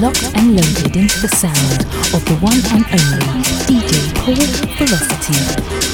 locked and loaded into the sound of the one and only DJ Paul Velocity.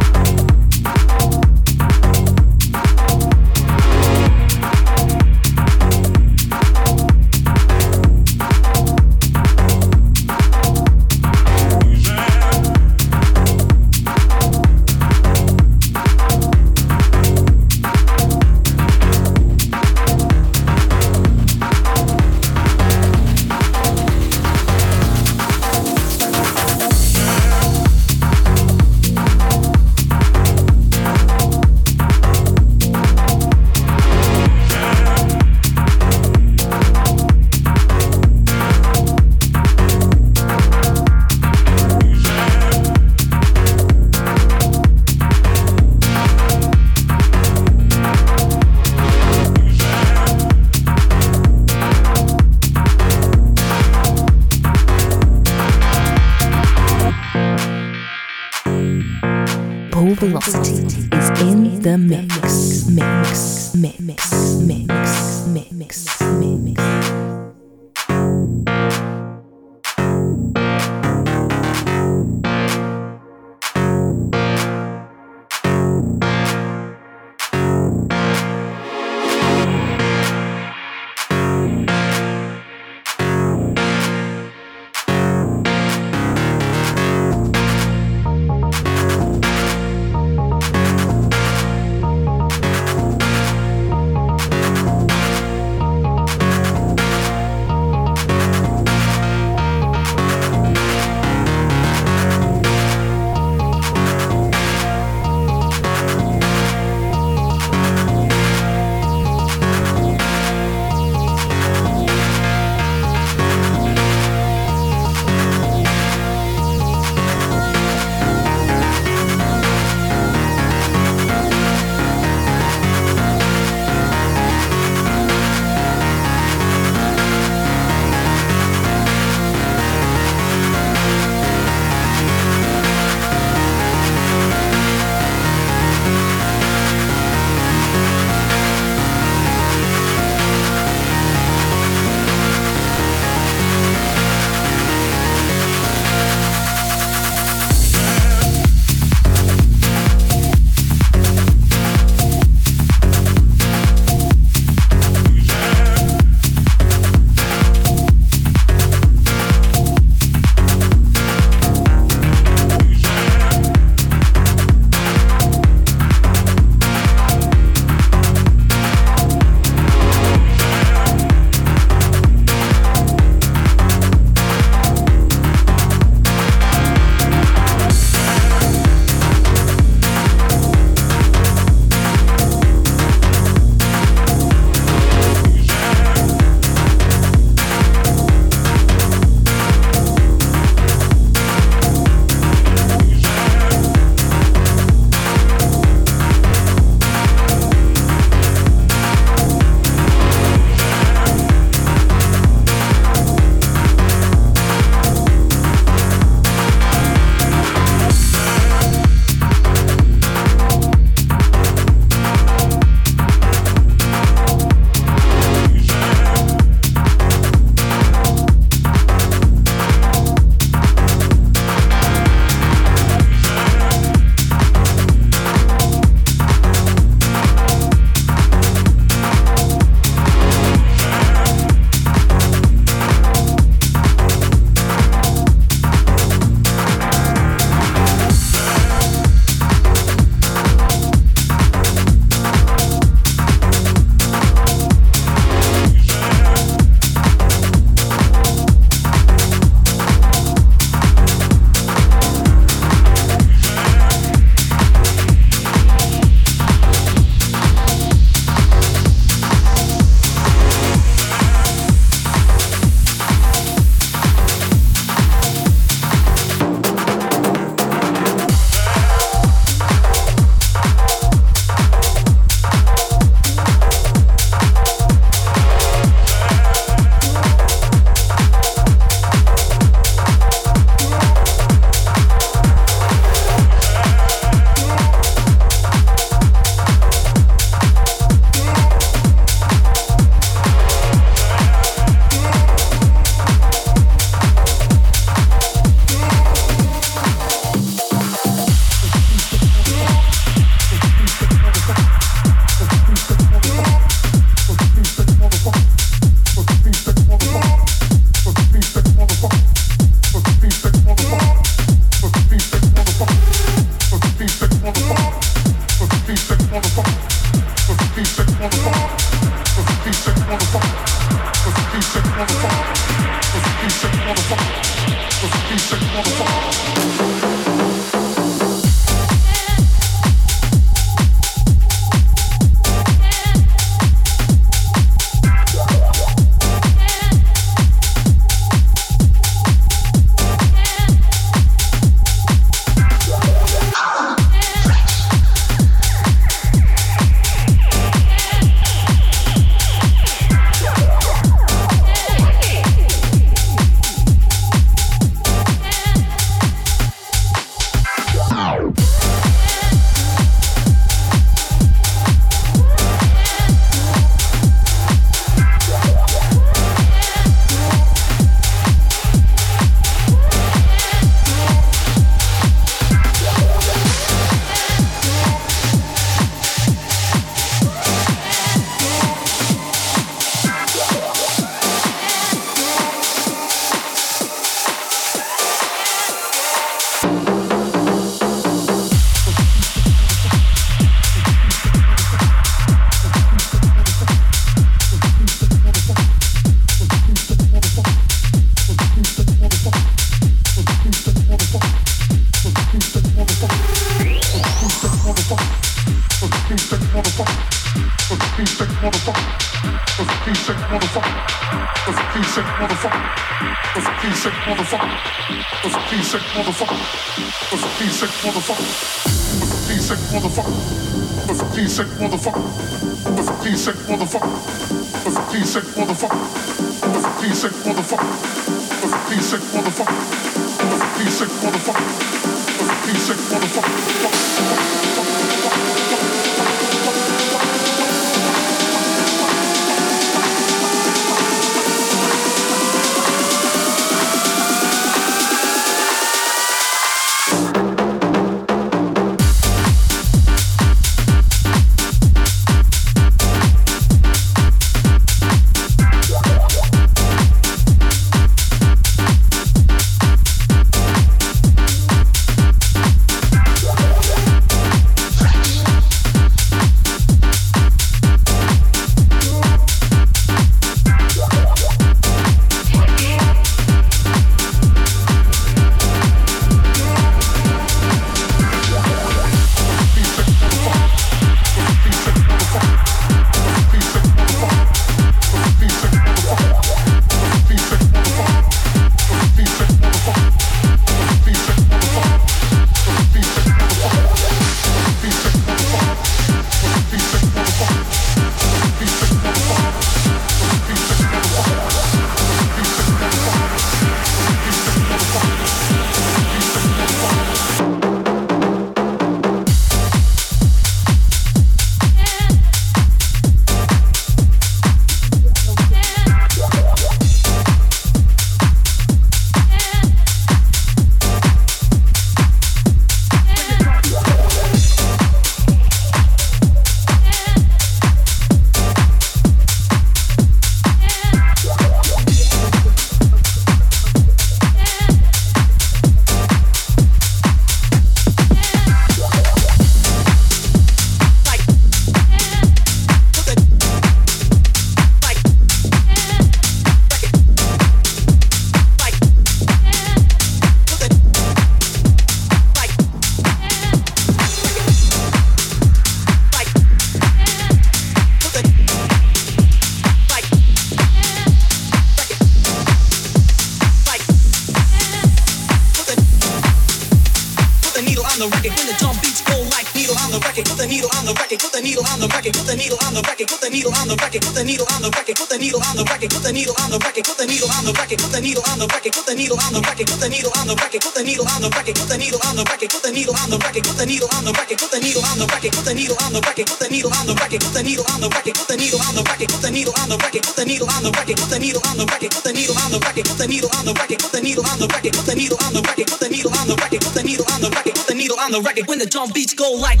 the needle on the record, put the needle on the record, put the needle on the record, put the needle on the record, put the needle on the record, put the needle on the record, put the needle on the record, put the needle on the record, put the needle on the record, put the needle on the record, put the needle on the record, put the needle on the record, put the needle on the record, put the needle on the record, when the drum beats go like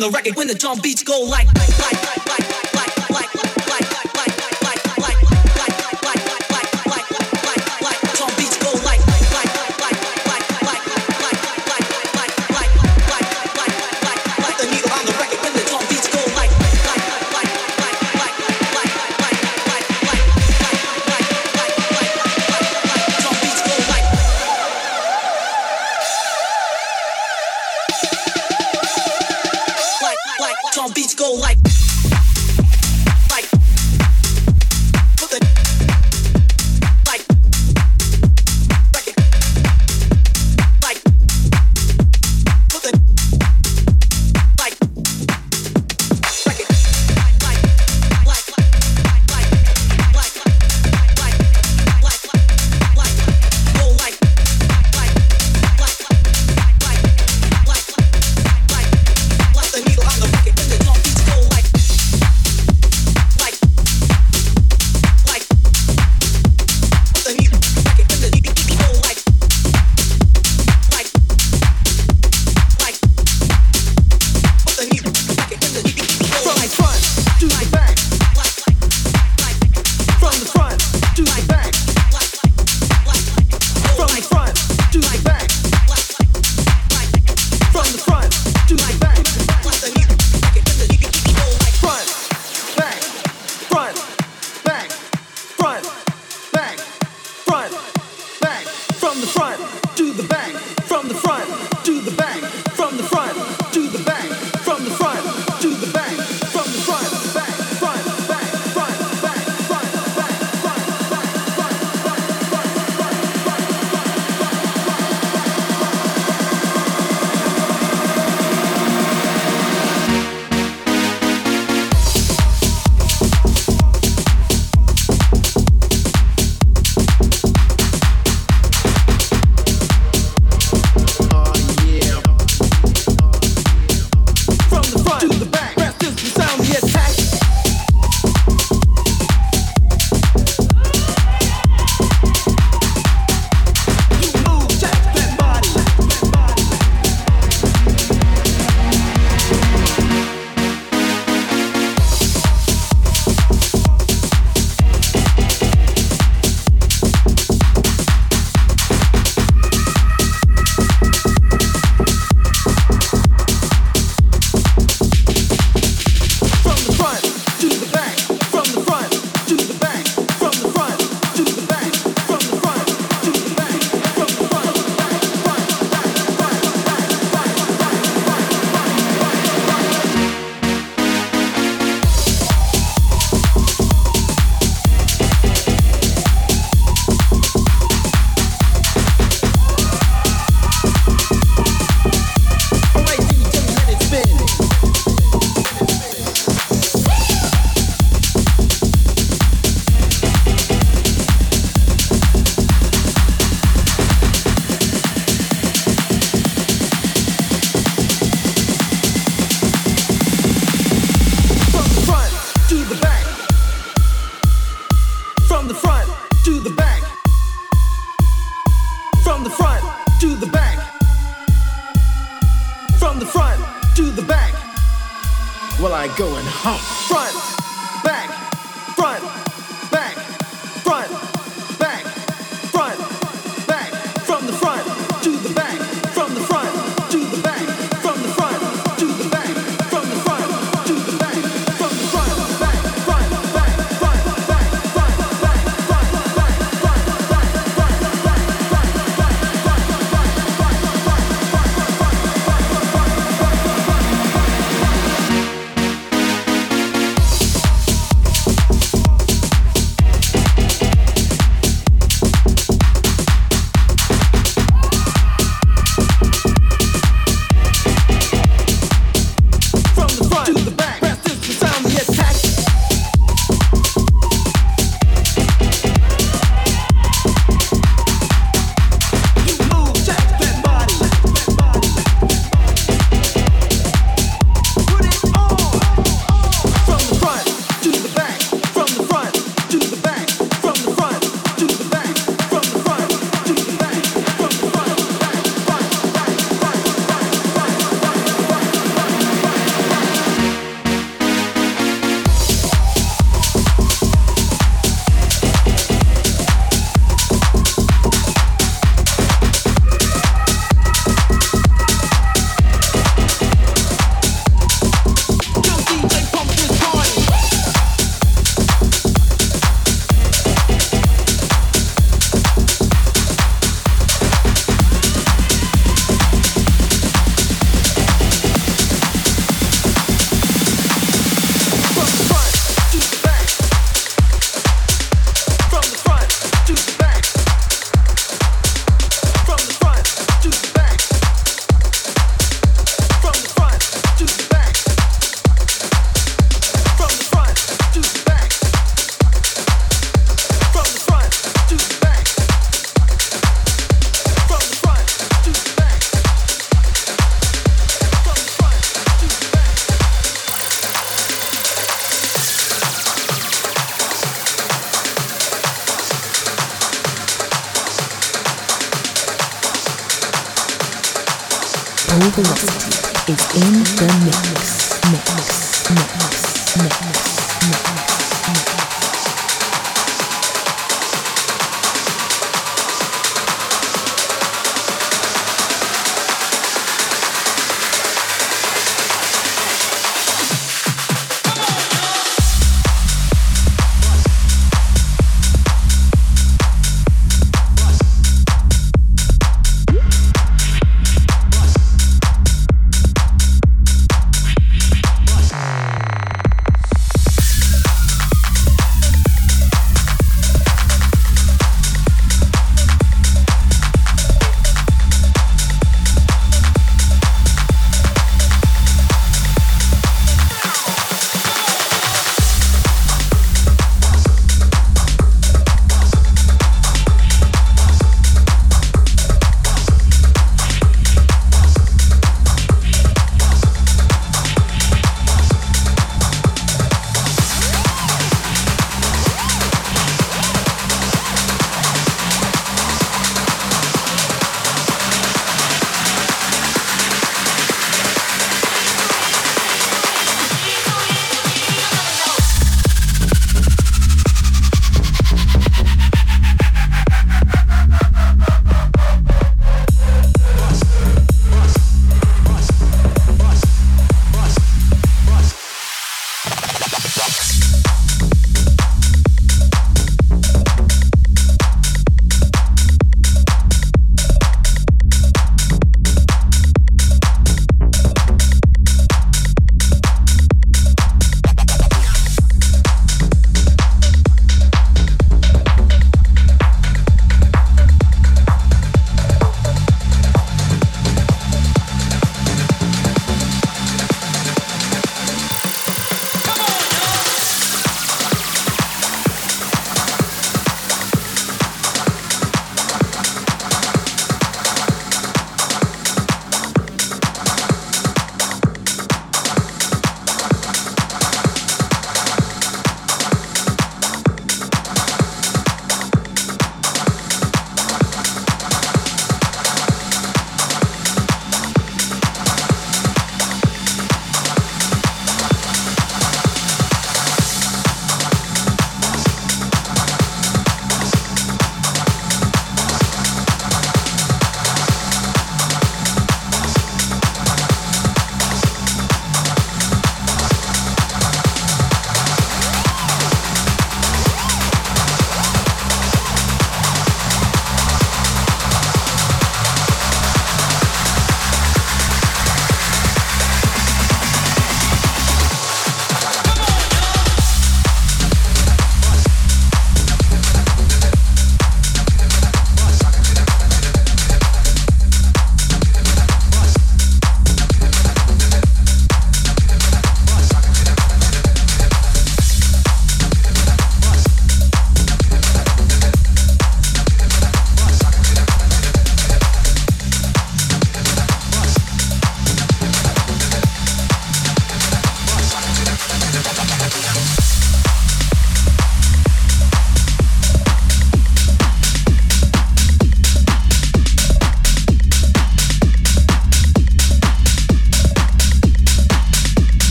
the record when the drum beats go like